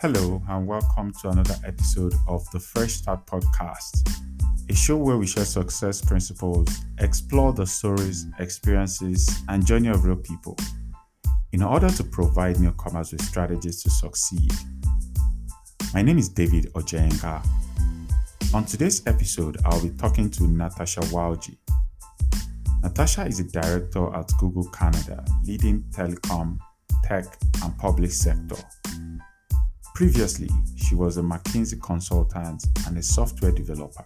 Hello, and welcome to another episode of the Fresh Start Podcast, a show where we share success principles, explore the stories, experiences, and journey of real people in order to provide newcomers with strategies to succeed. My name is David Ojenga. On today's episode, I'll be talking to Natasha Walji. Natasha is a director at Google Canada, leading telecom, tech, and public sector. Previously, she was a McKinsey consultant and a software developer.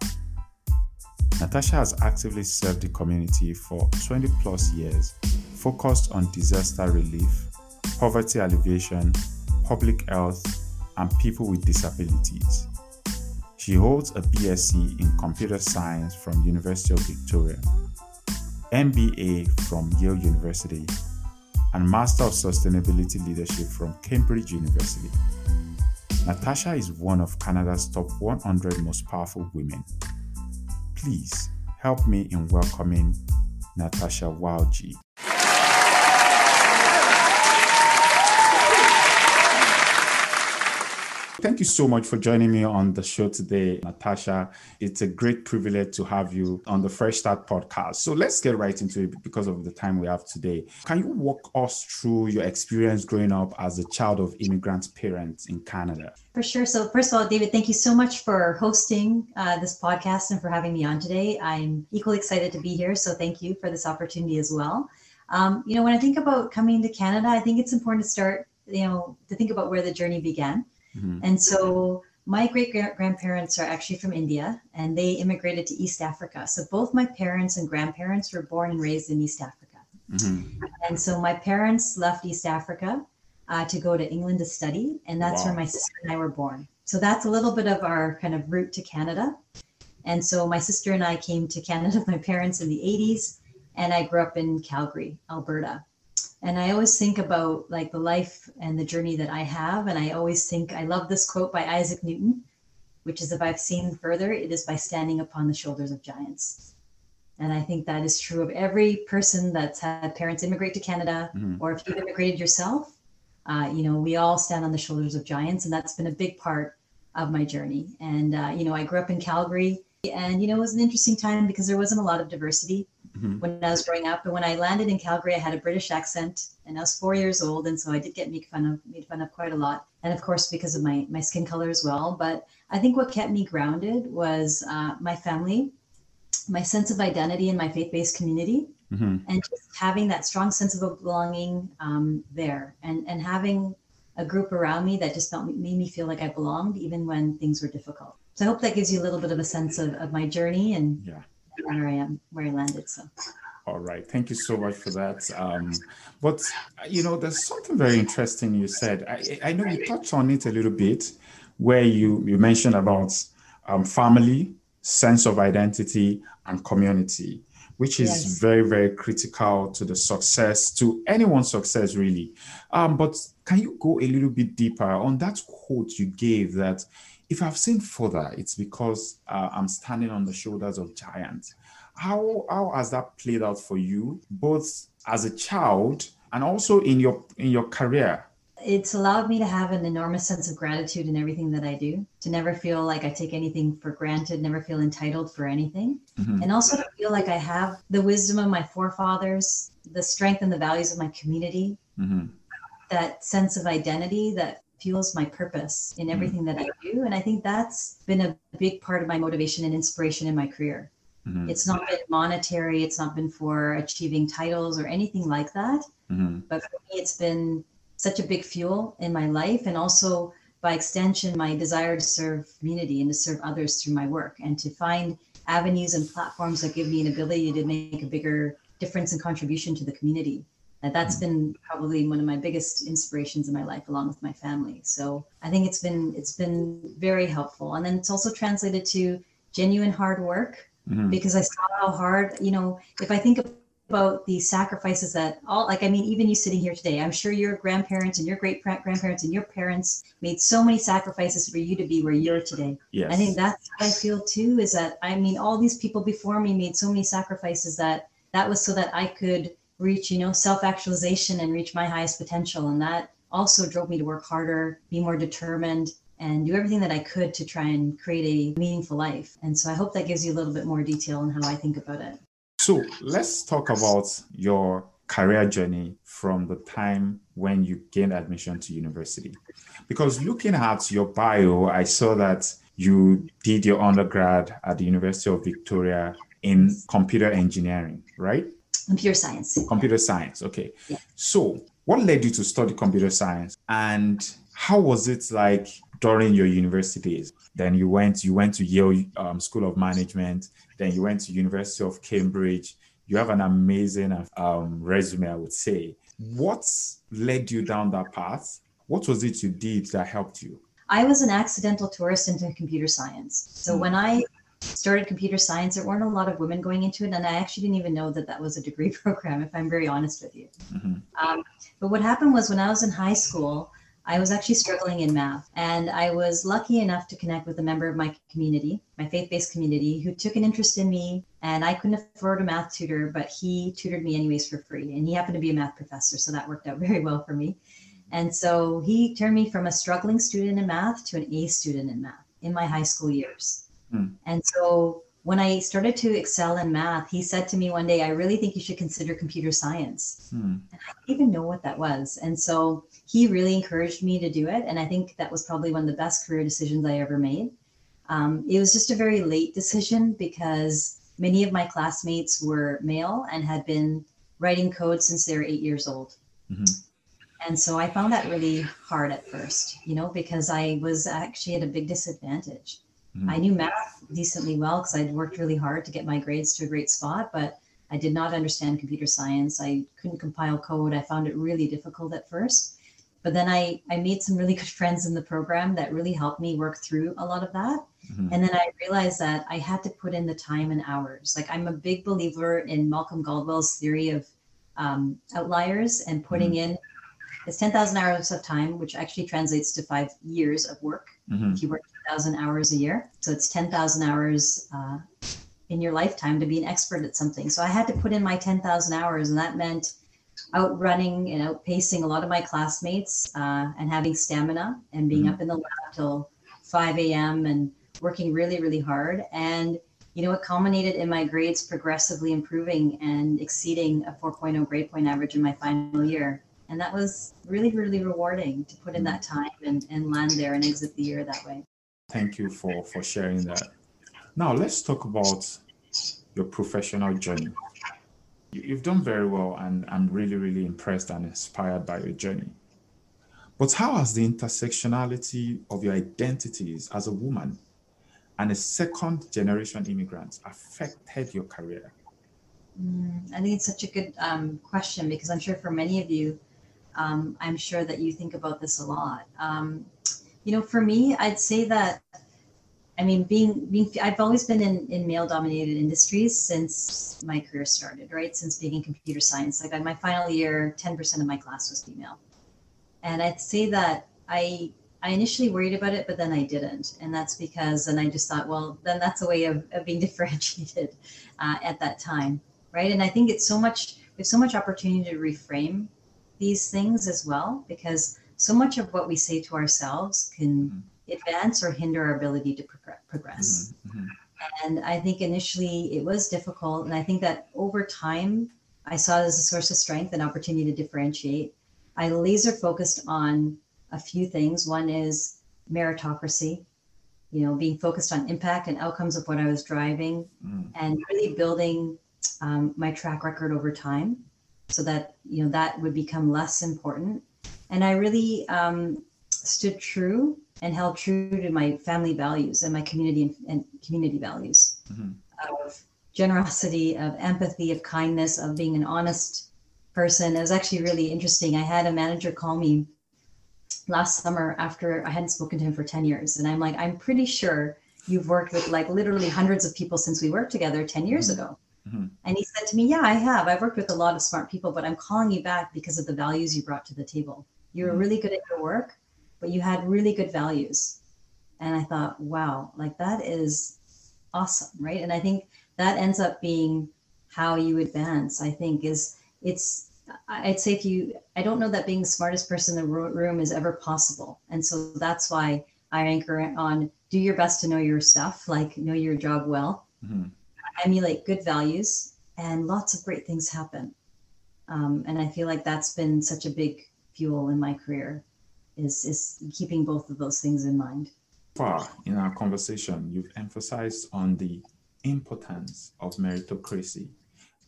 Natasha has actively served the community for 20 plus years, focused on disaster relief, poverty alleviation, public health, and people with disabilities. She holds a BSc in Computer Science from University of Victoria, MBA from Yale University, and Master of Sustainability Leadership from Cambridge University. Natasha is one of Canada's top 100 most powerful women. Please help me in welcoming Natasha Walji. Thank you so much for joining me on the show today, Natasha. It's a great privilege to have you on the Fresh Start podcast. So let's get right into it because of the time we have today. Can you walk us through your experience growing up as a child of immigrant parents in Canada? For sure. So, first of all, David, thank you so much for hosting uh, this podcast and for having me on today. I'm equally excited to be here. So, thank you for this opportunity as well. Um, you know, when I think about coming to Canada, I think it's important to start, you know, to think about where the journey began. Mm-hmm. And so my great grandparents are actually from India and they immigrated to East Africa. So both my parents and grandparents were born and raised in East Africa. Mm-hmm. And so my parents left East Africa uh, to go to England to study, and that's wow. where my sister and I were born. So that's a little bit of our kind of route to Canada. And so my sister and I came to Canada with my parents in the 80s, and I grew up in Calgary, Alberta and i always think about like the life and the journey that i have and i always think i love this quote by isaac newton which is if i've seen further it is by standing upon the shoulders of giants. And i think that is true of every person that's had parents immigrate to canada mm-hmm. or if you've immigrated yourself uh, you know we all stand on the shoulders of giants and that's been a big part of my journey. And uh, you know i grew up in calgary and you know it was an interesting time because there wasn't a lot of diversity mm-hmm. when I was growing up. And when I landed in Calgary, I had a British accent, and I was four years old, and so I did get made fun of made fun of quite a lot, and of course because of my my skin color as well. But I think what kept me grounded was uh, my family, my sense of identity in my faith based community. Mm-hmm. And just having that strong sense of belonging um, there, and and having a group around me that just felt made me feel like I belonged, even when things were difficult. So I hope that gives you a little bit of a sense of, of my journey and yeah where I am, where I landed. So. All right. Thank you so much for that. Um, but, you know, there's something very interesting you said. I, I know you touched on it a little bit where you, you mentioned about um, family, sense of identity, and community, which is yes. very, very critical to the success, to anyone's success, really. Um, but can you go a little bit deeper on that quote you gave that if I've seen further, it's because uh, I'm standing on the shoulders of giants. How how has that played out for you, both as a child and also in your in your career? It's allowed me to have an enormous sense of gratitude in everything that I do. To never feel like I take anything for granted, never feel entitled for anything, mm-hmm. and also to feel like I have the wisdom of my forefathers, the strength and the values of my community, mm-hmm. that sense of identity that fuels my purpose in mm. everything that I do. And I think that's been a big part of my motivation and inspiration in my career. Mm-hmm. It's not been monetary, it's not been for achieving titles or anything like that. Mm-hmm. But for me, it's been such a big fuel in my life and also by extension my desire to serve community and to serve others through my work and to find avenues and platforms that give me an ability to make a bigger difference and contribution to the community and that's been probably one of my biggest inspirations in my life along with my family so i think it's been it's been very helpful and then it's also translated to genuine hard work mm-hmm. because i saw how hard you know if i think about the sacrifices that all like i mean even you sitting here today i'm sure your grandparents and your great grandparents and your parents made so many sacrifices for you to be where you're today yes. i think that's what i feel too is that i mean all these people before me made so many sacrifices that that was so that i could reach you know self-actualization and reach my highest potential and that also drove me to work harder, be more determined, and do everything that I could to try and create a meaningful life. And so I hope that gives you a little bit more detail on how I think about it. So let's talk about your career journey from the time when you gained admission to university. Because looking at your bio, I saw that you did your undergrad at the University of Victoria in computer engineering, right? Computer science. Computer science, okay. Yeah. So, what led you to study computer science and how was it like during your university days? Then you went you went to Yale um, School of Management, then you went to University of Cambridge. You have an amazing um, resume, I would say. What led you down that path? What was it you did that helped you? I was an accidental tourist into computer science. So mm. when I started computer science, there weren't a lot of women going into it, and I actually didn't even know that that was a degree program. If I'm very honest with you, mm-hmm. um, but what happened was when I was in high school, I was actually struggling in math, and I was lucky enough to connect with a member of my community, my faith-based community, who took an interest in me. And I couldn't afford a math tutor, but he tutored me anyways for free, and he happened to be a math professor, so that worked out very well for me. And so he turned me from a struggling student in math to an A student in math in my high school years. Mm. And so when I started to excel in math, he said to me one day, I really think you should consider computer science. Mm. And I didn't even know what that was. And so he really encouraged me to do it. And I think that was probably one of the best career decisions I ever made. Um, it was just a very late decision because many of my classmates were male and had been writing code since they were eight years old. Mm-hmm. And so I found that really hard at first, you know, because I was actually at a big disadvantage. Mm-hmm. I knew math decently well because I'd worked really hard to get my grades to a great spot, but I did not understand computer science. I couldn't compile code. I found it really difficult at first. But then I, I made some really good friends in the program that really helped me work through a lot of that. Mm-hmm. And then I realized that I had to put in the time and hours. Like I'm a big believer in Malcolm Gladwell's theory of um, outliers and putting mm-hmm. in it's 10,000 hours of time, which actually translates to five years of work. Mm-hmm. If you work 2,000 hours a year, so it's 10,000 hours uh, in your lifetime to be an expert at something. So I had to put in my 10,000 hours, and that meant outrunning and outpacing a lot of my classmates uh, and having stamina and being mm-hmm. up in the lab till 5 a.m. and working really, really hard. And you know, it culminated in my grades progressively improving and exceeding a 4.0 grade point average in my final year and that was really really rewarding to put in that time and, and land there and exit the year that way thank you for for sharing that. Now let's talk about your professional journey. You've done very well and i'm really really impressed and inspired by your journey. But how has the intersectionality of your identities as a woman and a second generation immigrant affected your career? Mm, I think it's such a good um, question because I'm sure for many of you, um, I'm sure that you think about this a lot. Um, you know, for me, I'd say that, I mean, being, being I've always been in, in male dominated industries since my career started, right? Since being in computer science. Like my final year, 10% of my class was female. And I'd say that I, I initially worried about it, but then I didn't. And that's because, and I just thought, well, then that's a way of, of being differentiated uh, at that time, right? And I think it's so much, we have so much opportunity to reframe these things as well, because so much of what we say to ourselves can mm-hmm. advance or hinder our ability to pro- progress. Mm-hmm. mm-hmm. And I think initially it was difficult. And I think that over time, I saw it as a source of strength and opportunity to differentiate. I laser focused on a few things. One is meritocracy, you know, being focused on impact and outcomes of what I was driving mm. and really building um, my track record over time so that you know that would become less important and i really um, stood true and held true to my family values and my community and, community values mm-hmm. of generosity of empathy of kindness of being an honest person it was actually really interesting i had a manager call me last summer after i hadn't spoken to him for 10 years and i'm like i'm pretty sure you've worked with like literally hundreds of people since we worked together 10 years mm-hmm. ago Mm-hmm. And he said to me, Yeah, I have. I've worked with a lot of smart people, but I'm calling you back because of the values you brought to the table. You were mm-hmm. really good at your work, but you had really good values. And I thought, wow, like that is awesome, right? And I think that ends up being how you advance, I think, is it's I'd say if you, I don't know that being the smartest person in the room is ever possible. And so that's why I anchor on do your best to know your stuff, like know your job well, mm-hmm. emulate good values, and lots of great things happen. Um, and I feel like that's been such a big fuel in my career is, is keeping both of those things in mind. Far in our conversation, you've emphasized on the importance of meritocracy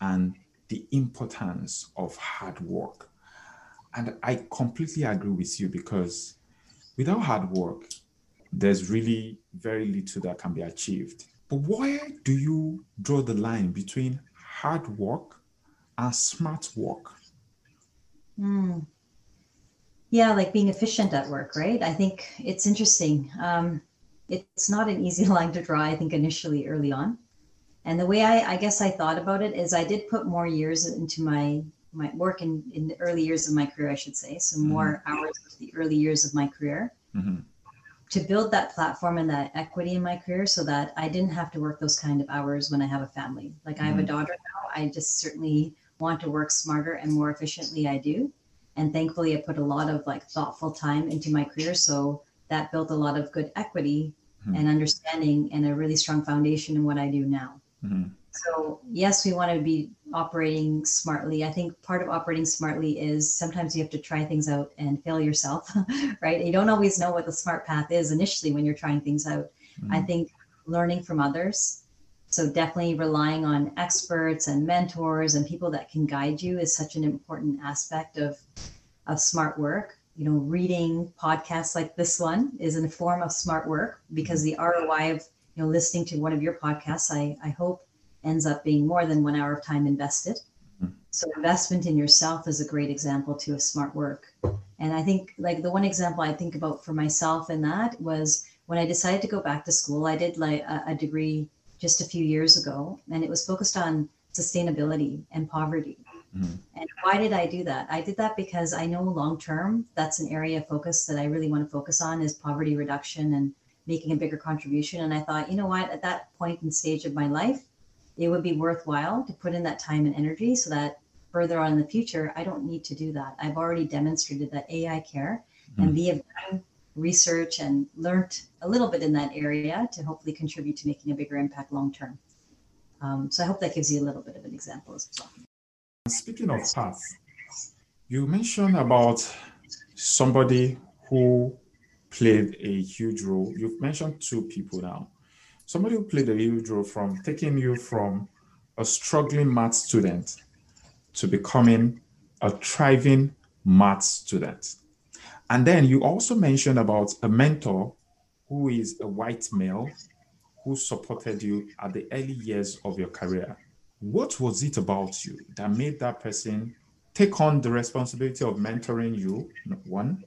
and the importance of hard work. And I completely agree with you because without hard work, there's really very little that can be achieved. But where do you draw the line between hard work and smart work? Mm. Yeah, like being efficient at work, right? I think it's interesting. Um, it's not an easy line to draw, I think, initially early on. And the way I, I guess I thought about it is I did put more years into my my work in, in the early years of my career, I should say. So more mm-hmm. hours into the early years of my career mm-hmm. to build that platform and that equity in my career so that I didn't have to work those kind of hours when I have a family. Like mm-hmm. I have a mm-hmm. daughter now. I just certainly want to work smarter and more efficiently I do. And thankfully I put a lot of like thoughtful time into my career. So that built a lot of good equity mm-hmm. and understanding and a really strong foundation in what I do now. Mm-hmm. So, yes, we want to be operating smartly. I think part of operating smartly is sometimes you have to try things out and fail yourself, right? You don't always know what the smart path is initially when you're trying things out. Mm-hmm. I think learning from others. So, definitely relying on experts and mentors and people that can guide you is such an important aspect of, of smart work. You know, reading podcasts like this one is in a form of smart work because the ROI of you know, listening to one of your podcasts, I, I hope ends up being more than one hour of time invested. Mm-hmm. So investment in yourself is a great example too of smart work. And I think like the one example I think about for myself in that was when I decided to go back to school, I did like a, a degree just a few years ago, and it was focused on sustainability and poverty. Mm-hmm. And why did I do that? I did that because I know long term that's an area of focus that I really want to focus on is poverty reduction and making a bigger contribution. And I thought, you know what, at that point and stage of my life, it would be worthwhile to put in that time and energy so that further on in the future, I don't need to do that. I've already demonstrated that A, I care, mm-hmm. and B, done research and learned a little bit in that area to hopefully contribute to making a bigger impact long term. Um, so I hope that gives you a little bit of an example as well. Speaking of paths, you mentioned about somebody who played a huge role. You've mentioned two people now. Somebody who played a huge role from taking you from a struggling math student to becoming a thriving math student. And then you also mentioned about a mentor who is a white male who supported you at the early years of your career. What was it about you that made that person take on the responsibility of mentoring you? One.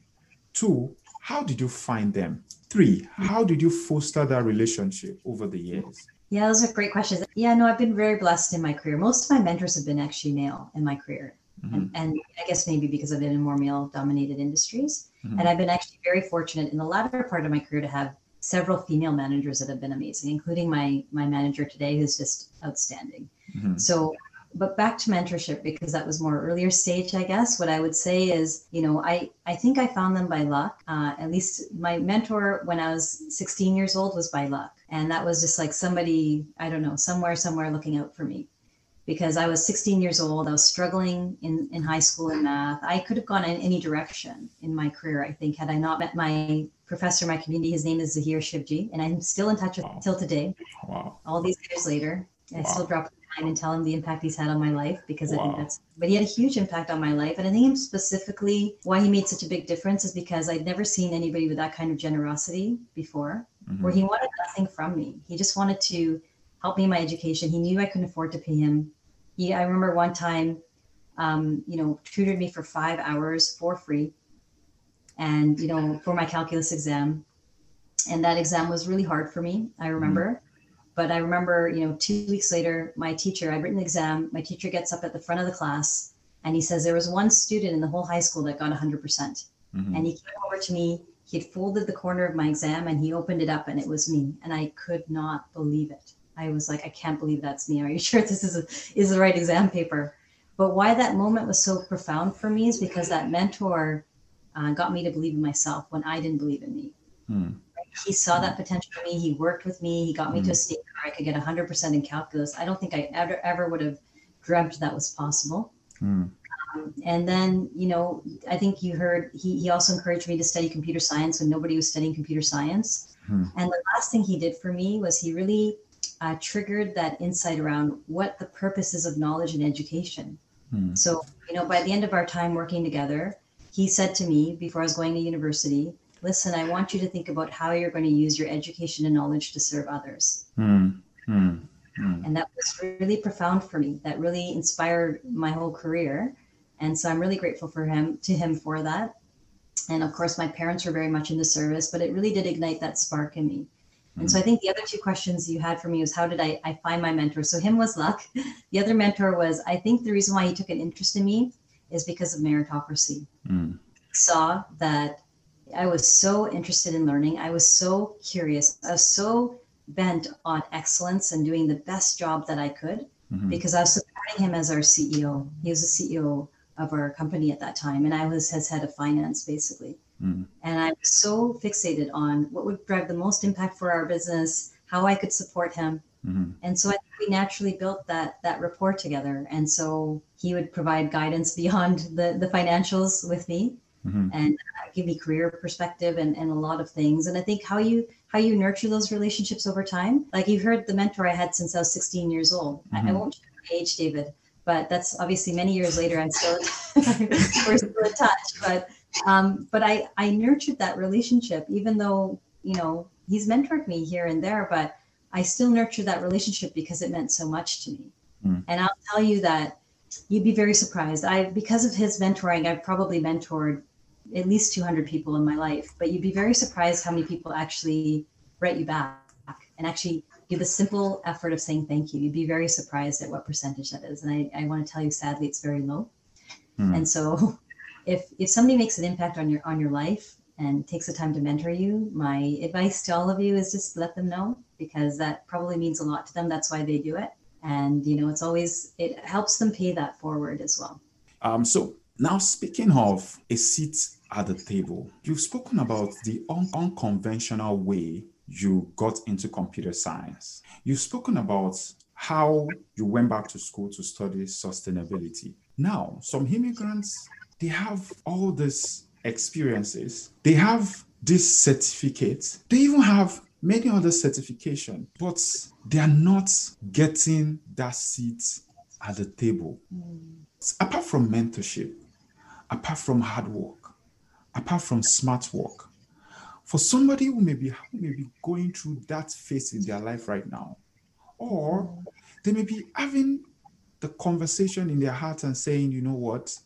Two, how did you find them? Three, how did you foster that relationship over the years? Yeah, those are great questions. Yeah, no, I've been very blessed in my career. Most of my mentors have been actually male in my career. Mm-hmm. And, and, I guess maybe because I've been in more male dominated industries. Mm-hmm. And I've been actually very fortunate in the latter part of my career to have several female managers that have been amazing, including my my manager today, who's just outstanding. Mm-hmm. So but back to mentorship because that was more earlier stage i guess what i would say is you know i i think i found them by luck uh, at least my mentor when i was 16 years old was by luck and that was just like somebody i don't know somewhere somewhere looking out for me because i was 16 years old i was struggling in in high school in math i could have gone in any direction in my career i think had i not met my professor in my community his name is zahir shivji and i'm still in touch with him till today wow. all these years later I still drop and tell him the impact he's had on my life because wow. I think that's, but he had a huge impact on my life. And I think specifically why he made such a big difference is because I'd never seen anybody with that kind of generosity before, mm-hmm. where he wanted nothing from me. He just wanted to help me in my education. He knew I couldn't afford to pay him. He, I remember one time, um, you know, tutored me for five hours for free and, you know, for my calculus exam. And that exam was really hard for me. I remember. Mm-hmm but I remember, you know, two weeks later, my teacher, I'd written an exam. My teacher gets up at the front of the class and he says, There was one student in the whole high school that got 100%. percent mm hmm And he came over to me. He had folded the corner of my exam and he opened it up and it was me. And I could not believe it. I was like, I can't believe that's me. Are you sure this is, a, is the right exam paper? But why that moment was so profound for me is because that mentor uh, got me to believe in myself when I didn't believe in me. Hmm. He saw that potential in me. He worked with me. He got me to a hmm. state where I could get 100% in calculus. I don't think I ever, ever would have dreamt that was possible. Hmm. Um, and then, you know, I think you heard he, he also encouraged me to study computer science when nobody was studying computer science. Hmm. And the last thing he did for me was he really uh, triggered that insight around what the purpose is of knowledge and education. Hmm. So, you know, by the end of our time working together, he said to me before I was going to university, listen, I want you to think about how you're going to use your education and knowledge to serve others. Hmm. Hmm. Hmm. And that was really profound for me. That really inspired my whole career. And so I'm really grateful for him to him for that. And of course, my parents were very much in the service, but it really did ignite that spark in me. And so I think the other two questions you had for me was how did I, I find my mentor? So him was luck. The other mentor was I think the reason why he took an interest in me is because of meritocracy. Mm. Saw that I was so interested in learning. I was so curious. I was so bent on excellence and doing the best job that I could mm-hmm. because I was supporting him as our CEO. He was the CEO of our company at that time, and I was his head of finance basically. Mm. And I was so fixated on what would drive the most impact for our business, how I could support him. Mm-hmm. And so I think we naturally built that that rapport together. And so he would provide guidance beyond the, the financials with me mm-hmm. and uh, give me career perspective and, and a lot of things. And I think how you how you nurture those relationships over time. Like you heard the mentor I had since I was 16 years old. Mm-hmm. I, I mm-hmm. won't age, David, but that's obviously many years later. I'm still we're still in touch. But um, but I I nurtured that relationship, even though you know he's mentored me here and there, but I still nurture that relationship because it meant so much to me. Mm. And I'll tell you that you'd be very surprised. I because of his mentoring, I've probably mentored at least 200 people in my life, but you'd be very surprised how many people actually write you back and actually give the simple effort of saying thank you. You'd be very surprised at what percentage that is. And I, I want to tell you, sadly, it's very low. Mm. And so if if somebody makes an impact on your on your life and takes the time to mentor you, my advice to all of you is just let them know because that probably means a lot to them. That's why they do it. And you know, it's always it helps them pay that forward as well. Um, so now speaking of a seat at the table, you've spoken about the un- unconventional way you got into computer science. You've spoken about how you went back to school to study sustainability. Now, some immigrants, they have all these experiences, they have this certificate, they even have many other certification, but they are not getting that seat at the table. Mm. Apart from mentorship, apart from hard work, apart from smart work, for somebody who may be who may be going through that phase in their life right now, or they may be having the conversation in their heart and saying, you know what,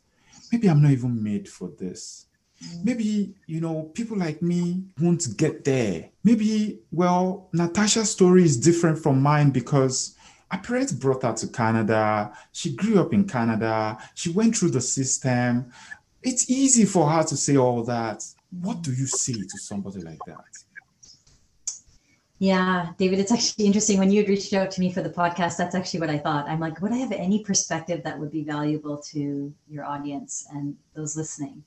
maybe I'm not even made for this. Mm. Maybe, you know, people like me won't get there. Maybe, well, Natasha's story is different from mine because her parents brought her to Canada. She grew up in Canada. She went through the system. It's easy for her to say all that. What do you say to somebody like that? Yeah, David, it's actually interesting when you had reached out to me for the podcast. That's actually what I thought. I'm like, would I have any perspective that would be valuable to your audience and those listening?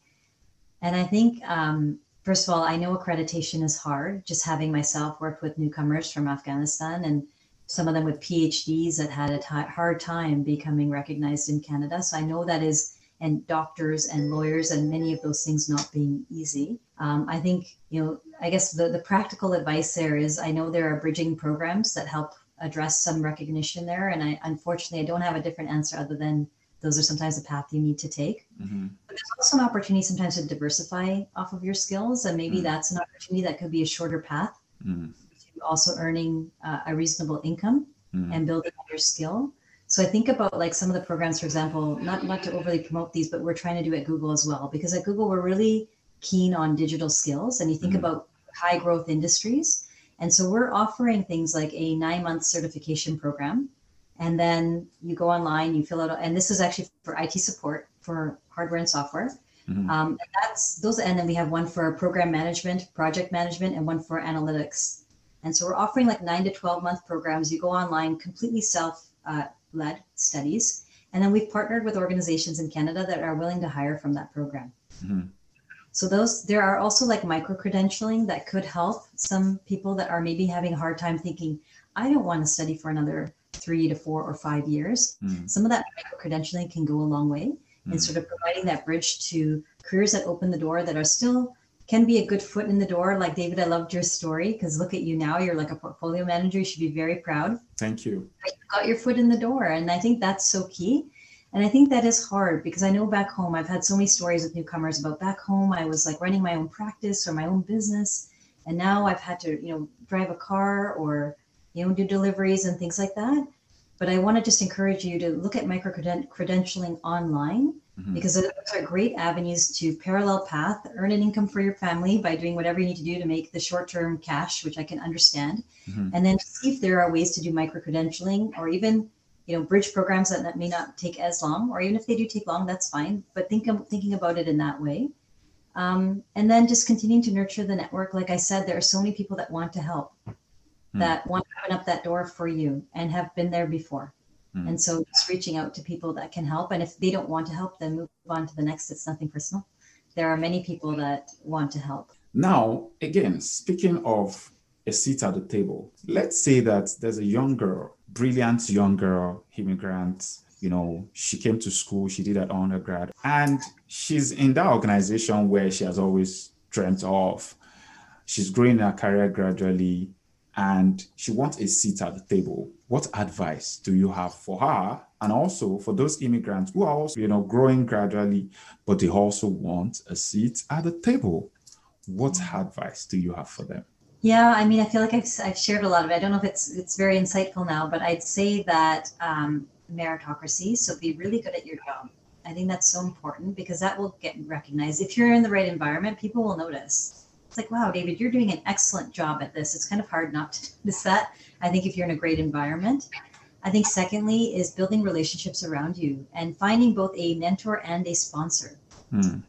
And I think, um, first of all, I know accreditation is hard. Just having myself worked with newcomers from Afghanistan and some of them with PhDs that had a t- hard time becoming recognized in Canada. So I know that is, and doctors and lawyers and many of those things not being easy. Um, I think, you know, I guess the, the practical advice there is I know there are bridging programs that help address some recognition there. And I unfortunately I don't have a different answer other than those are sometimes a path you need to take. Mm-hmm. But there's also an opportunity sometimes to diversify off of your skills, and maybe mm-hmm. that's an opportunity that could be a shorter path mm-hmm. to also earning uh, a reasonable income mm-hmm. and building your skill. So I think about like some of the programs, for example, not not to overly promote these, but we're trying to do at Google as well because at Google we're really keen on digital skills, and you think mm-hmm. about high growth industries. And so we're offering things like a nine month certification program and then you go online, you fill out, and this is actually for IT support for hardware and software. Mm-hmm. Um, and that's those, and then we have one for program management, project management, and one for analytics. And so we're offering like nine to twelve month programs. You go online, completely self uh, led studies, And then we've partnered with organizations in Canada that are willing to hire from that program. Mm-hmm. So those there are also like micro credentialing that could help some people that are maybe having a hard time thinking, I don't want to study for another three to four or five years. Mm. Some of that micro credentialing can go a long way mm. in sort of providing that bridge to careers that open the door that are still can be a good foot in the door. Like David, I loved your story because look at you now. You're like a portfolio manager. You should be very proud. Thank you. You got your foot in the door. And I think that's so key. And I think that is hard because I know back home, I've had so many stories with newcomers about back home. I was like running my own practice or my own business. And now I've had to, you know, drive a car or, you know, do deliveries and things like that. But I want to just encourage you to look at micro credentialing online mm-hmm. because those are great avenues to parallel path, earn an income for your family by doing whatever you need to do to make the short term cash, which I can understand. Mm-hmm. And then see if there are ways to do micro credentialing or even you know bridge programs that that may not take as long or even if they do take long that's fine but think of thinking about it in that way. Um, and then just continuing to nurture the network. Like i said there are so many people that want to help mm. that want to open up that door for you and have been there before. Mm. and so just reaching out to people that can help and if they don't want to help then move on to the next. It's nothing personal. There are many people that want to help. Now again speaking of a seat at the table let's say that there's a young girl brilliant young girl, immigrant. You know, she came to school, she did her undergrad, and she's in that organization where she has always dreamt of. She's growing her career gradually, and she wants a seat at the table. What advice do you have for her, and also for those immigrants who are also, you know, growing gradually, but they also want a seat at the table? What advice do you have for them? Yeah, I mean, I feel like I've, I've shared a lot of it. I don't know if it's it's very insightful now, but I'd say that um, meritocracy. So be really good at your job. I think that's so important because that will get recognized. If you're in the right environment, people will notice. It's like, wow, David, you're doing an excellent job at this. It's kind of hard not to miss that. I think if you're in a great environment. I think secondly is building relationships around you and finding both a mentor and a sponsor. Hmm.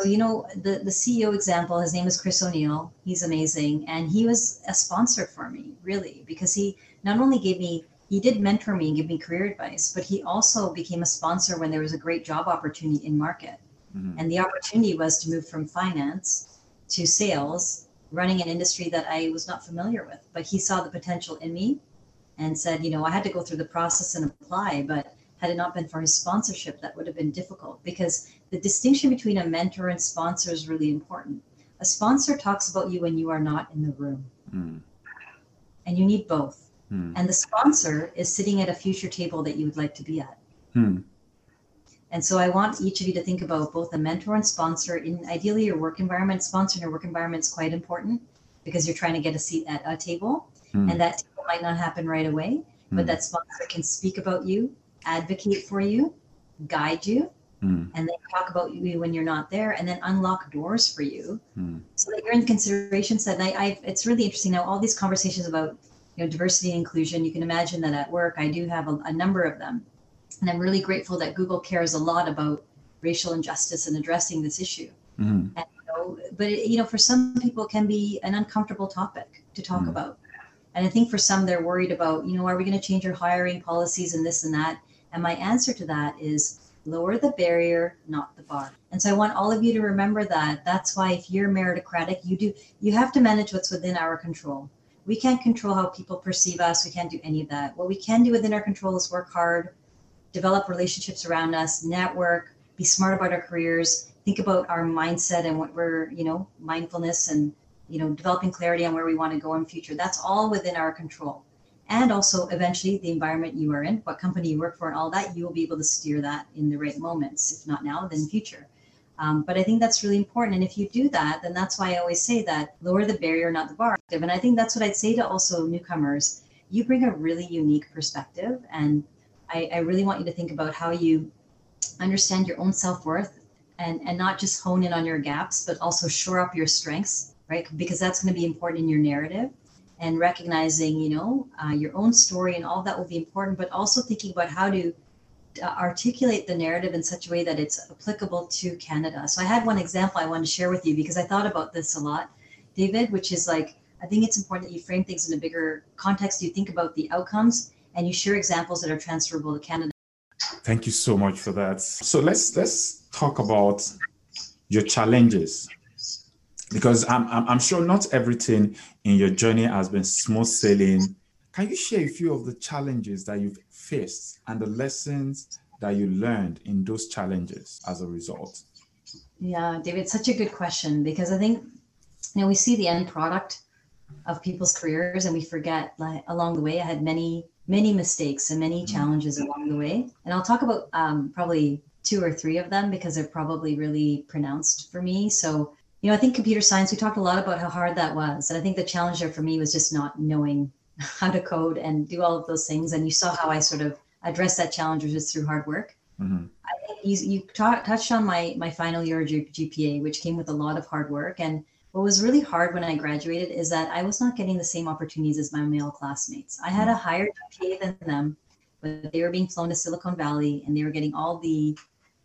So you know the the CEO example. His name is Chris O'Neill. He's amazing, and he was a sponsor for me, really, because he not only gave me he did mentor me and give me career advice, but he also became a sponsor when there was a great job opportunity in market. Mm-hmm. And the opportunity was to move from finance to sales, running an industry that I was not familiar with. But he saw the potential in me and said, you know, I had to go through the process and apply, but had it not been for his sponsorship, that would have been difficult because the distinction between a mentor and sponsor is really important. A sponsor talks about you when you are not in the room, mm. and you need both. Mm. And the sponsor is sitting at a future table that you would like to be at. Mm. And so I want each of you to think about both a mentor and sponsor in ideally your work environment. Sponsor in your work environment is quite important because you're trying to get a seat at a table, hmm. and that table might not happen right away, but hmm. that sponsor can speak about you advocate for you, guide you, mm. and they talk about you when you're not there, and then unlock doors for you mm. so that you're in consideration set. And I, I, it's really interesting now. All these conversations about you know diversity and inclusion. You can imagine that at work, I do have a, a number of them, and I'm really grateful that Google cares a lot about racial injustice and addressing this issue. Mm. And, you know, but it, you know, for some people, it can be an uncomfortable topic to talk mm. about. And I think for some, they're worried about, you know, are we going to change our hiring policies and this and that? And my answer to that is lower the barrier, not the bar. And so I want all of you to remember that. That's why if you're meritocratic, you do you have to manage what's within our control. We can't control how people perceive us. We can't do any of that. What we can do within our control is work hard, develop relationships around us, network, be smart about our careers, think about our mindset and what we're, you know, mindfulness and, you know, developing clarity on where we want to go in future. That's all within our control and also eventually the environment you are in, what company you work for, and all that, you will be able to steer that in the right moments. If not now, then future. Um, but I think that's really important. And if you do that, then that's why I always say that lower the barrier, not the bar. And I think that's what I'd say to also newcomers. You bring a really unique perspective. And I, I really want you to think about how you understand your own self worth and, and not just hone in on your gaps, but also shore up your strengths, right? Because that's going to be important in your narrative and recognizing, you know, uh, your own story and all that will be important, but also thinking about how to uh, articulate the narrative in such a way that it's applicable to Canada. So I had one example I wanted to share with you because I thought about this a lot, David, which is like, I think it's important that you frame things in a bigger context. You think about the outcomes and you share examples that are transferable to Canada. Thank you so much for that. So let's let's talk about your challenges because I'm, I'm, I'm sure not everything in your journey has been smooth sailing. Can you share a few of the challenges that you've faced and the lessons that you learned in those challenges as a result? Yeah, David, such a good question because I think you know we see the end product of people's careers and we forget like along the way I had many many mistakes and many mm-hmm. challenges along the way. And I'll talk about um, probably two or three of them because they're probably really pronounced for me. So, you know, I think computer science, we talked a lot about how hard that was. And I think the challenge there for me was just not knowing how to code and do all of those things. And you saw how I sort of addressed that challenge just through hard work. Mm-hmm. I think you, you ta- touched on my, my final year GPA, which came with a lot of hard work. And what was really hard when I graduated is that I was not getting the same opportunities as my male classmates. I had a higher GPA than them, but they were being flown to Silicon Valley and they were getting all the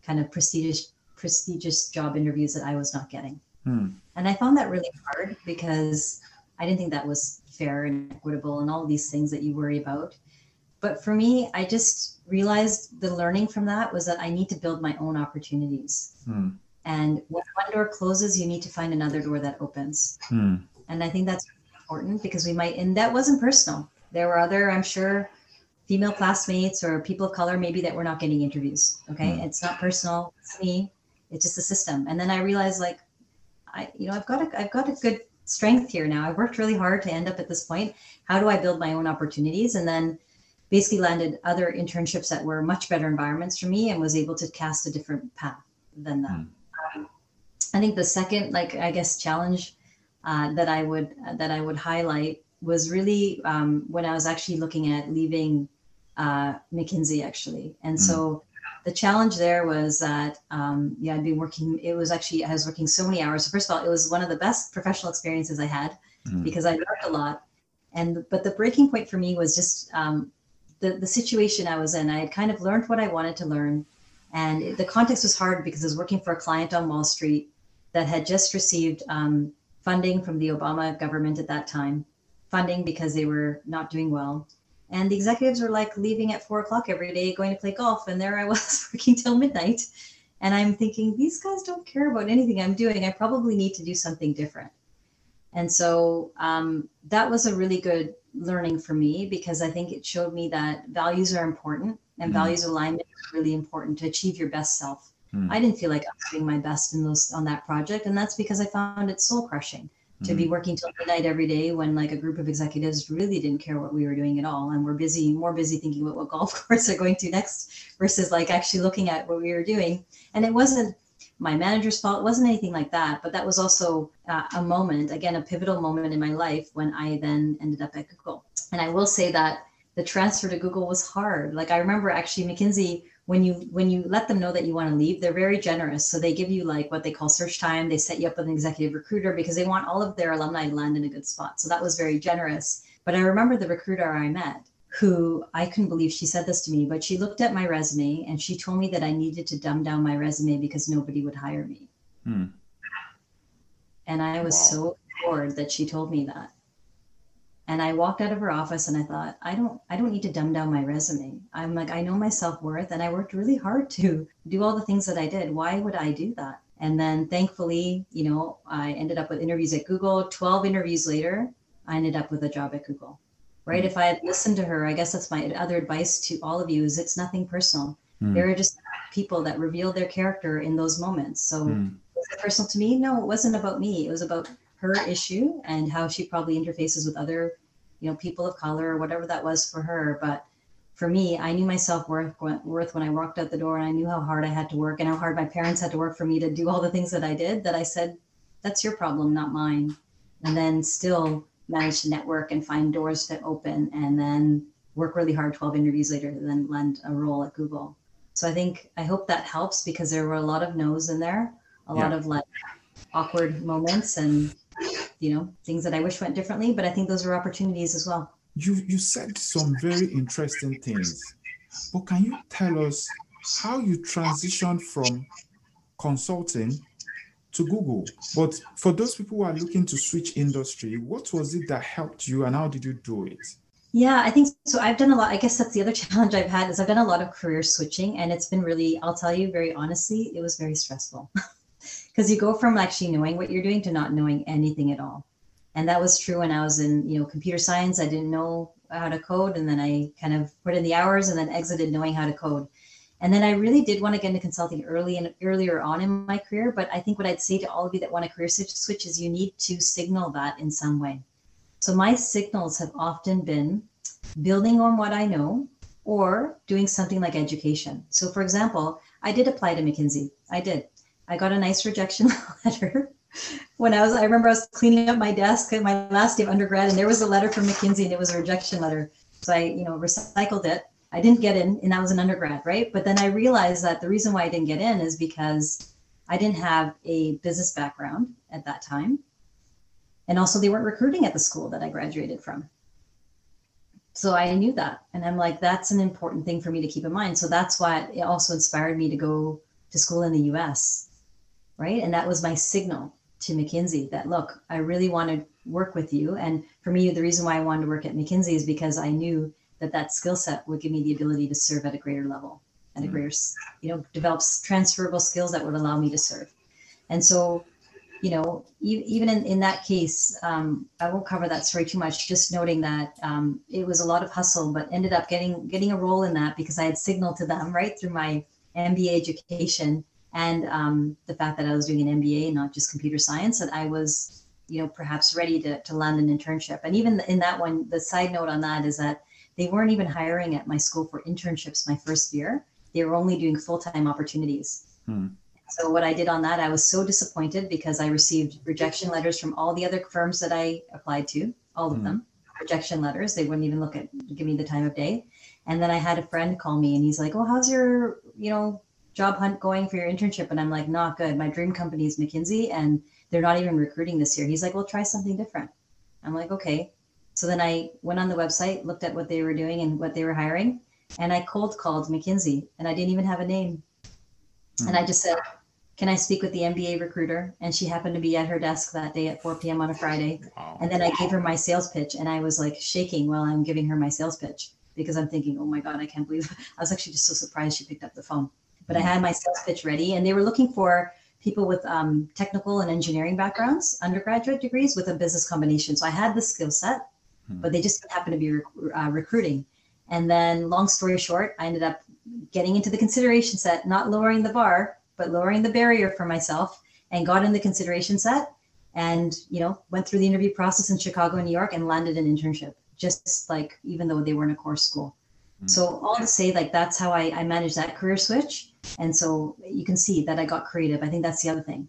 kind of prestigious prestigious job interviews that I was not getting. Hmm. And I found that really hard because I didn't think that was fair and equitable and all these things that you worry about. But for me, I just realized the learning from that was that I need to build my own opportunities. Hmm. And when one door closes, you need to find another door that opens. Hmm. And I think that's important because we might, and that wasn't personal. There were other, I'm sure, female classmates or people of color maybe that were not getting interviews. Okay. Hmm. It's not personal. It's me. It's just the system. And then I realized like, I, you know, I've got a, I've got a good strength here now. I've worked really hard to end up at this point. How do I build my own opportunities? And then basically landed other internships that were much better environments for me and was able to cast a different path than that. Hmm. I think the second, like I guess, challenge uh, that I would that I would highlight was really um, when I was actually looking at leaving uh, McKinsey, actually, and mm. so the challenge there was that um, yeah, I'd been working. It was actually I was working so many hours. So first of all, it was one of the best professional experiences I had mm. because I learned a lot. And but the breaking point for me was just um, the the situation I was in. I had kind of learned what I wanted to learn, and it, the context was hard because I was working for a client on Wall Street that had just received um, funding from the Obama government at that time, funding because they were not doing well. And the executives were like leaving at four o'clock every day, going to play golf. And there I was working till midnight. And I'm thinking, these guys don't care about anything I'm doing. I probably need to do something different. And so um, that was a really good learning for me because I think it showed me that values are important and mm-hmm. values alignment is really important to achieve your best self. Mm. I didn't feel like I was doing my best in those on that project, and that's because I found it soul crushing to mm. be hmm. working till midnight every day when like a group of executives really didn't care what we were doing at all, and we're busy, more busy thinking about what golf course they're going to next versus like actually looking at what we were doing. And it wasn't my manager's fault. It wasn't anything like that, but that was also uh, a moment, again, a pivotal moment in my life when I then ended up at Google. And I will say that the transfer to Google was hard. Like I remember actually McKinsey when you when you let them know that you want to leave they're very generous. So they give you like what they call search time. They set you up with an executive recruiter because they want all of their alumni to land in a good spot. So that was very generous. But i remember the recruiter i met who i couldn't believe she said this to me but she looked at my resume and she told me that i needed to dumb down my resume because nobody would hire me. Hmm. and i was wow. so bored that she told me that and I walked out of her office and I thought, I don't I don't need to dumb down my resume. I'm like, I know my self-worth and I worked really hard to do all the things that I did. Why would I do that? And then thankfully, you know, I ended up with interviews at Google. 12 interviews later, I ended up with a job at Google. Right? Mm. If I had listened to her, I guess that's my other advice to all of you is it's nothing personal. Mm. There are just people that reveal their character in those moments. So mm. was it personal to me? No, it wasn't about me. It was about her issue and how she probably interfaces with other you know people of color or whatever that was for her. But for me i knew my self-worth worth when i walked out the door and i knew how hard i had to work and how hard my parents had to work for me to do all the things that i did that i said that's your problem not mine. And then still manage to network and find doors to open and then work really hard 12 interviews later to then land a role at google. So i think i hope that helps because there were a lot of no's in there a yeah. lot of like awkward moments and you know things that i wish went differently but i think those are opportunities as well you you said some very interesting things but can you tell us how you transitioned from consulting to google but for those people who are looking to switch industry what was it that helped you and how did you do it Yeah, I think so. I've done a lot. I guess that's the other challenge I've had is I've done a lot of career switching, and it's been really. I'll tell you very honestly, it was very stressful because you go from actually knowing what you're doing to not knowing anything at all, and that was true when I was in you know computer science. I didn't know how to code, and then I kind of put in the hours, and then exited knowing how to code. And then I really did want to get into consulting early and earlier on in my career. But I think what I'd say to all of you that want a career switch is you need to signal that in some way. So my signals have often been building on what I know or doing something like education. So for example, I did apply to McKinsey. I did. I got a nice rejection letter when I was, I remember I was cleaning up my desk at my last day of undergrad and there was a letter from McKinsey and it was a rejection letter. So I, you know, recycled it. I didn't get in and I was an undergrad, right? But then I realized that the reason why I didn't get in is because I didn't have a business background at that time. And also, they weren't recruiting at the school that I graduated from. So I knew that. And I'm like, that's an important thing for me to keep in mind. So that's why it also inspired me to go to school in the US. Right. And that was my signal to McKinsey that, look, I really want to work with you. And for me, the reason why I wanted to work at McKinsey is because I knew that that skill set would give me the ability to serve at a greater level, at a mm. greater, you know, develops transferable skills that would allow me to serve. And so you know, even in, in that case, um, I won't cover that story too much. Just noting that um, it was a lot of hustle, but ended up getting getting a role in that because I had signaled to them right through my MBA education and um, the fact that I was doing an MBA, not just computer science, that I was, you know, perhaps ready to to land an internship. And even in that one, the side note on that is that they weren't even hiring at my school for internships my first year. They were only doing full time opportunities. Hmm. So what I did on that, I was so disappointed because I received rejection letters from all the other firms that I applied to, all of mm. them, rejection letters. They wouldn't even look at give me the time of day. And then I had a friend call me and he's like, "Oh, how's your, you know, job hunt going for your internship?" And I'm like, "Not good. My dream company is McKinsey and they're not even recruiting this year." He's like, "Well, try something different." I'm like, "Okay." So then I went on the website, looked at what they were doing and what they were hiring, and I cold called McKinsey and I didn't even have a name. Mm. And I just said, Can I speak with the MBA recruiter? And she happened to be at her desk that day at 4 p.m. on a Friday. Wow. And then I gave her my sales pitch and I was like shaking while I'm giving her my sales pitch because I'm thinking, oh my God, I can't believe I was actually just so surprised she picked up the phone. But I had my sales pitch ready and they were looking for people with um, technical and engineering backgrounds, undergraduate degrees with a business combination. So I had the skill set, hmm. but they just happened to be rec- uh, recruiting. And then, long story short, I ended up getting into the consideration set, not lowering the bar, but lowering the barrier for myself and got in the consideration set and, you know, went through the interview process in Chicago and New York and landed an internship, just like even though they were in a core school. Mm. So all to say, like that's how I, I managed that career switch. And so you can see that I got creative. I think that's the other thing.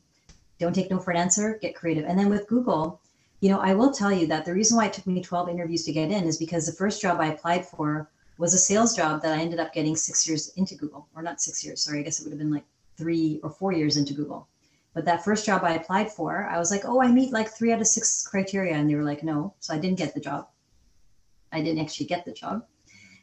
Don't take no for an answer, get creative. And then with Google, you know, I will tell you that the reason why it took me 12 interviews to get in is because the first job I applied for was a sales job that I ended up getting six years into Google, or not six years, sorry, I guess it would have been like three or four years into Google. But that first job I applied for, I was like, oh, I meet like three out of six criteria. And they were like, no. So I didn't get the job. I didn't actually get the job.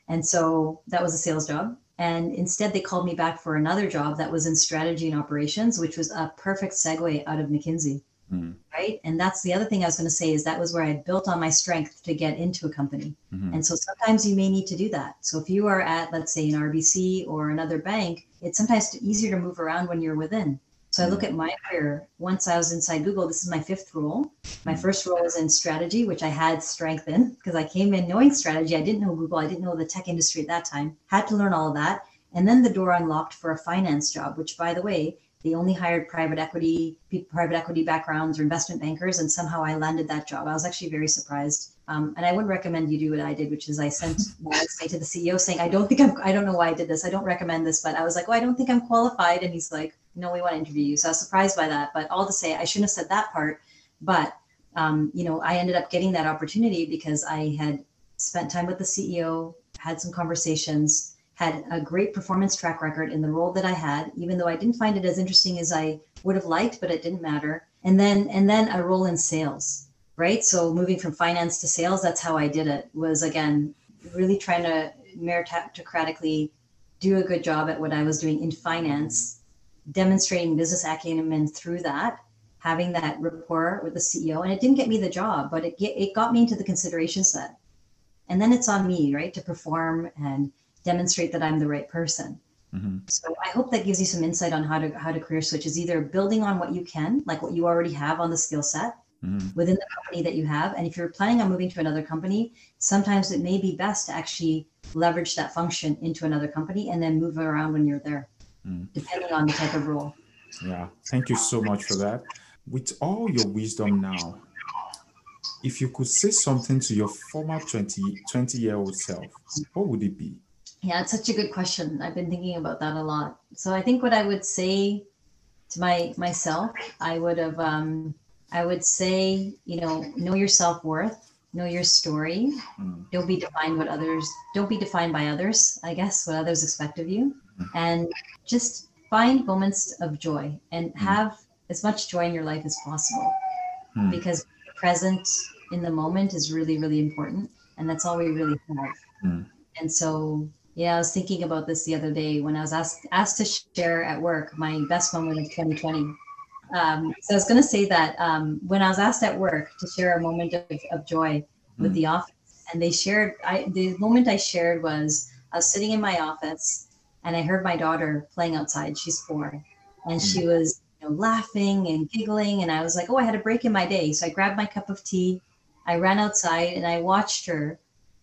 And so that was a sales job. And instead, they called me back for another job that was in strategy and operations, which was a perfect segue out of McKinsey mm-hmm. right and that's the other thing i was going to say is that was where i built on my strength to get into a company mm-hmm. and so sometimes you may need to do that so if you are at let's say an rbc or another bank it's sometimes easier to move around when you're within so I look at my career. Once I was inside Google, this is my fifth role. My first role was in strategy, which I had strength in because I came in knowing strategy. I didn't know Google. I didn't know the tech industry at that time. Had to learn all of that. And then the door unlocked for a finance job, which, by the way, they only hired private equity, private equity backgrounds or investment bankers, and somehow I landed that job. I was actually very surprised. Um, and I would recommend you do what I did, which is I sent my resume to the CEO saying, I don't think I'm, I don't know why I did this. I don't recommend this, but I was like, oh, I don't think I'm qualified. And he's like, no, we want to interview you. So I was surprised by that. But all to say, I shouldn't have said that part. But, um, you know, I ended up getting that opportunity because I had spent time with the CEO, had some conversations, had a great performance track record in the role that I had, even though I didn't find it as interesting as I would have liked, but it didn't matter. And then and then a role in sales, right? So moving from finance to sales, that's how I did it. Was again really trying to meritocratically do a good job at what I was doing in finance, demonstrating business acumen through that, having that rapport with the CEO. And it didn't get me the job, but it get, it got me into the consideration set and then it's on me, right, to perform and demonstrate that I'm the right person. Mm-hmm. So I hope that gives you some insight on how to how to career switch. Is either building on what you can, like what you already have on the skill set Mm-hmm. within the company that you have, and if you're planning on moving to another company, sometimes it may be best to actually leverage that function into another company and then move around when you're there, Mm. depending on the type of role. Yeah, thank you so much for that. With all your wisdom now, if you could say something to your former 20, 20 year old self, what would it be? Yeah, it's such a good question. I've been thinking about that a lot. So I think what I would say to my myself, I would have um I would say, you know, know your self-worth, know your story. Mm. Don't be defined what others don't be defined by others, I guess, what others expect of you. And just find moments of joy and have as much joy in your life as possible. Mm. Because present in the moment is really, really important. And that's all we really have. Mm. And so yeah, I was thinking about this the other day when I was asked asked to share at work my best moment of 2020. Um, so I was going to say that um, when I was asked at work to share a moment of, of joy with Mm. the office, and they shared, I, the moment I shared was I was sitting in my office and I heard my daughter playing outside. She's four, and she was you know, laughing and giggling, and I was like, oh, I had a break in my day, so I grabbed my cup of tea, I ran outside, and I watched her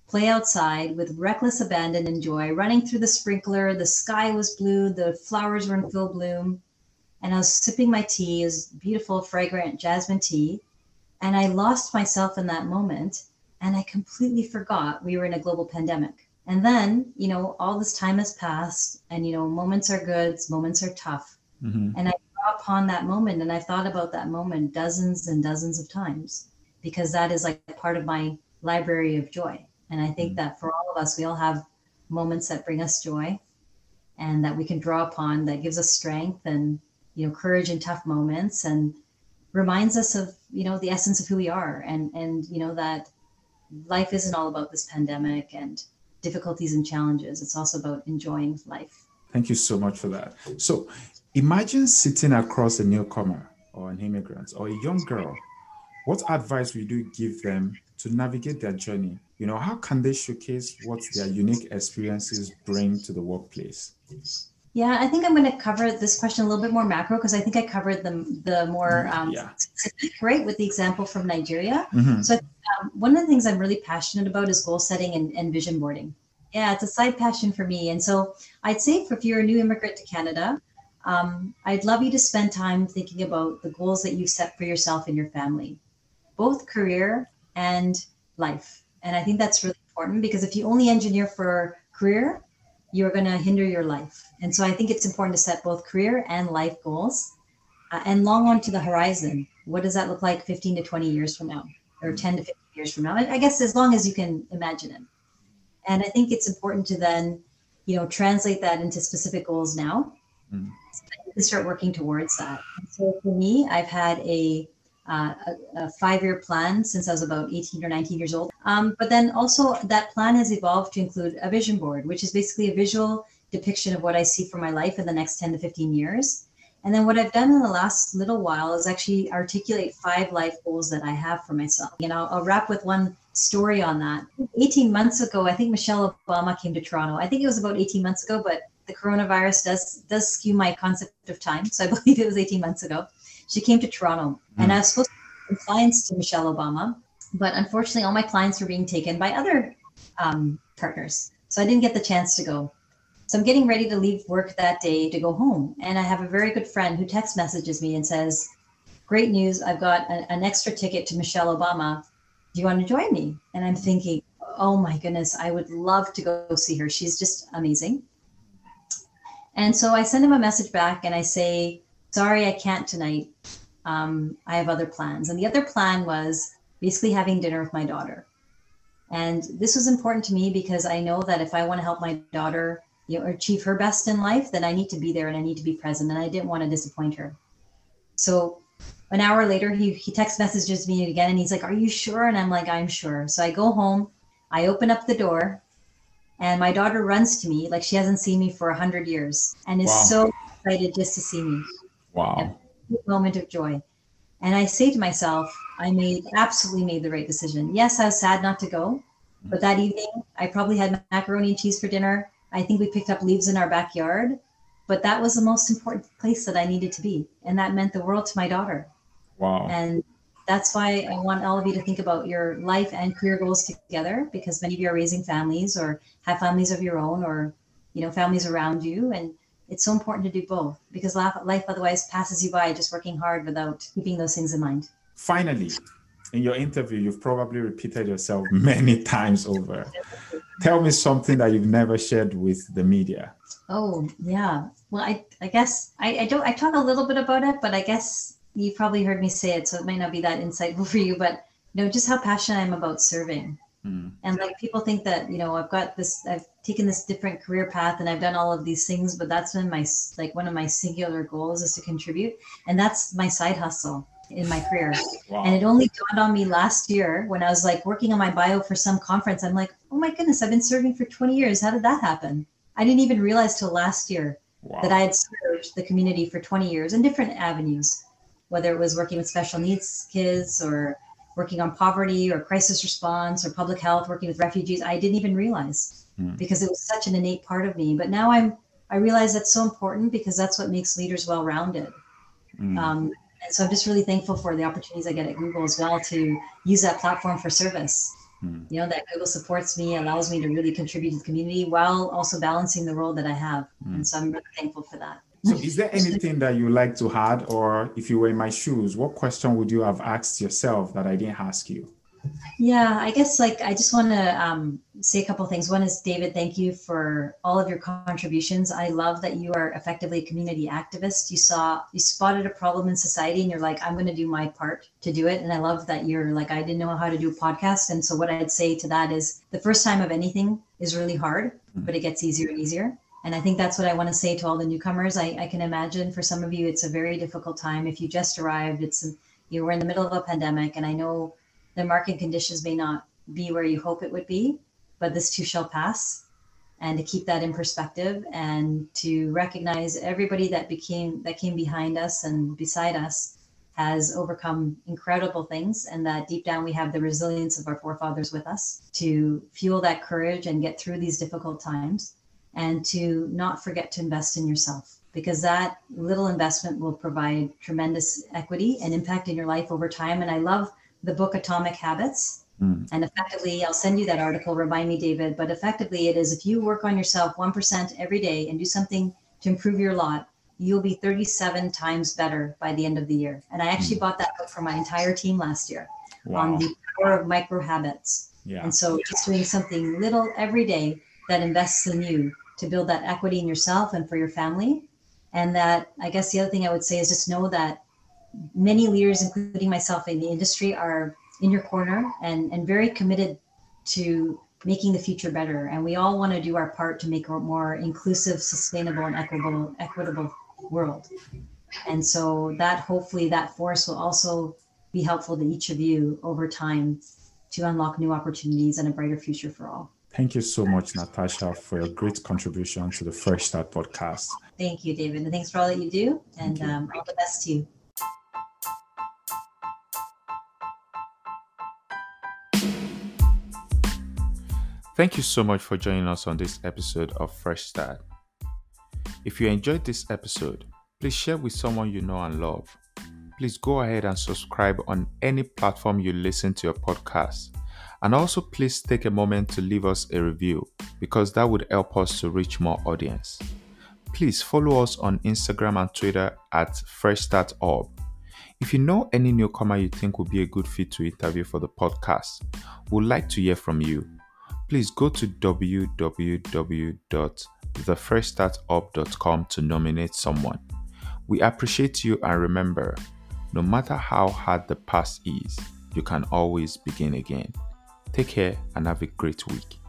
play outside with reckless abandon and joy, running through the sprinkler. The sky was blue, the flowers were in full bloom. And I was sipping my tea, it was beautiful, fragrant jasmine tea. And I lost myself in that moment. And I completely forgot we were in a global pandemic. And then, you know, all this time has passed, and, you know, moments are good, moments are tough. Mhm. And I draw upon that moment, and I've thought about that moment dozens and dozens of times because that is like part of my library of joy. And I think Mhm. that for all of us, we all have moments that bring us joy and that we can draw upon that gives us strength and, you know, courage in tough moments and reminds us of, you know, the essence of who we are and, and, you know, that life isn't all about this pandemic and difficulties and challenges. It's also about enjoying life. Thank you so much for that. So imagine sitting across a newcomer or an immigrant or a young girl. What advice would you give them to navigate their journey? You know, how can they showcase what their unique experiences bring to the workplace? Yeah, I think I'm going to cover this question a little bit more macro because I think I covered the the more um, Yeah. specific, right, with the example from Nigeria. Mhm. So um, one of the things I'm really passionate about is goal setting and, and vision boarding. Yeah, it's a side passion for me. And so I'd say if you're a new immigrant to Canada, um, I'd love you to spend time thinking about the goals that you set for yourself and your family, both career and life. And I think that's really important because if you only engineer for career, you're going to hinder your life. And so I think it's important to set both career and life goals uh, and long on to the horizon. What does that look like 15 to 20 years from now or 10 to 15 years from now? I guess as long as you can imagine it. And I think it's important to then, you know, translate that into specific goals now. Mm. You can start working towards that. And so for me, I've had a uh, a, a five-year plan since I was about 18 or 19 years old. Um, but then also that plan has evolved to include a vision board, which is basically a visual depiction of what I see for my life in the next 10 to 15 years. And then what I've done in the last little while is actually articulate five life goals that I have for myself. And I'll, I'll wrap with one story on that. 18 months ago, I think Michelle Obama came to Toronto. I think it was about 18 months ago, but the coronavirus does does skew my concept of time. So I believe it was 18 months ago. She came to Toronto, and I was supposed to clients to Michelle Obama, but unfortunately, all my clients were being taken by other um, partners. So I didn't get the chance to go. So I'm getting ready to leave work that day to go home. And I have a very good friend who text messages me and says, Great news, I've got a- an extra ticket to Michelle Obama. Do you want to join me? And I'm thinking, Oh my goodness, I would love to go see her. She's just amazing. And so I send him a message back and I say, Sorry, I can't tonight. Um, I have other plans. And the other plan was basically having dinner with my daughter. And this was important to me because I know that if I want to help my daughter you know, achieve her best in life, then I need to be there and I need to be present. And I didn't want to disappoint her. So an hour later, he, he text messages me again and he's like, Are you sure? And I'm like, I'm sure. So I go home, I open up the door, and my daughter runs to me like she hasn't seen me for a hundred years and is Wow. so excited just to see me Wow. moment of joy. And I say to myself, I made absolutely made the right decision. Yes, I was sad not to go, mm-hmm. But that evening, I probably had macaroni and cheese for dinner. I think we picked up leaves in our backyard, but that was the most important place that I needed to be. And that meant the world to my daughter. Wow. And that's why I want all of you to think about your life and career goals together because many of you are raising families or have families of your own or you know families around you and it's so important to do both because life otherwise passes you by just working hard without keeping those things in mind. Finally, in your interview, you've probably repeated yourself many times over. Tell me something that you've never shared with the media. Oh, yeah. Well, I, I guess I, I don't, I talk a little bit about it, but I guess you probably heard me say it, so it might not be that insightful for you, but you know, just how passionate I am about serving. Mm. And like people think that, you know, I've got this, I've taken this different career path and I've done all of these things, but that's been my, like one of my singular goals is to contribute. And that's my side hustle in my career. Wow. And it only dawned on me last year when I was like working on my bio for some conference. I'm like, oh my goodness, I've been serving for 20 years. How did that happen? I didn't even realize till last year wow. that I had served the community for 20 years in different avenues, whether it was working with special needs kids or working on poverty or crisis response or public health, working with refugees. I didn't even realize mm. because it was such an innate part of me. But now I'm I realize that's so important because that's what makes leaders well-rounded. Mm. Um, and so I'm just really thankful for the opportunities I get at Google as well to use that platform for service. Hmm. You know, that Google supports me, allows me to really contribute to the community while also balancing the role that I have. Hmm. And so I'm really thankful for that. So, is there anything that you like to add, or if you were in my shoes, what question would you have asked yourself that I didn't ask you? Yeah, I guess like I just want to um, say a couple things. One is David, thank you for all of your contributions. I love that you are effectively a community activist. You saw you spotted a problem in society and you're like, I'm going to do my part to do it. And I love that you're like, I didn't know how to do a podcast. And so what I'd say to that is the first time of anything is really hard, mm-hmm. but it gets easier and easier. And I think that's what I want to say to all the newcomers. I, I can imagine for some of you, it's a very difficult time. If you just arrived, it's you were in the middle of a pandemic, and I know the market conditions may not be where you hope it would be, but this too shall pass. And to keep that in perspective and to recognize everybody that became that came behind us and beside us has overcome incredible things and that deep down we have the resilience of our forefathers with us to fuel that courage and get through these difficult times and to not forget to invest in yourself because that little investment will provide tremendous equity and impact in your life over time and i love the book Atomic Habits. Mm. And effectively, I'll send you that article, remind me, David. But effectively, it is if you work on yourself 1% every day and do something to improve your lot, you'll be 37 times better by the end of the year. And I actually mm. bought that book for my entire team last year wow. on the power of micro habits. Yeah. And so just doing something little every day that invests in you to build that equity in yourself and for your family. And that I guess the other thing I would say is just know that many leaders, including myself in the industry, are in your corner and, and very committed to making the future better. And we all want to do our part to make a more inclusive, sustainable, and equitable, equitable world. And so that hopefully that force will also be helpful to each of you over time to unlock new opportunities and a brighter future for all. Thank you so much, Natasha, for your great contribution to the Fresh Start podcast. Thank you, David. And thanks for all that you do. And. Um, all the best to you. Thank you so much for joining us on this episode of Fresh Start. If you enjoyed this episode, please share with someone you know and love. Please go ahead and subscribe on any platform you listen to your podcast. And also, please take a moment to leave us a review because that would help us to reach more audience. Please follow us on Instagram and Twitter at Fresh Start Orb. If you know any newcomer you think would be a good fit to interview for the podcast, we'd like to hear from you please go to www.thefreshstartup.com to nominate someone. We appreciate you and remember, no matter how hard the past is, you can always begin again. Take care and have a great week.